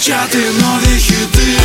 Качати нові хіти.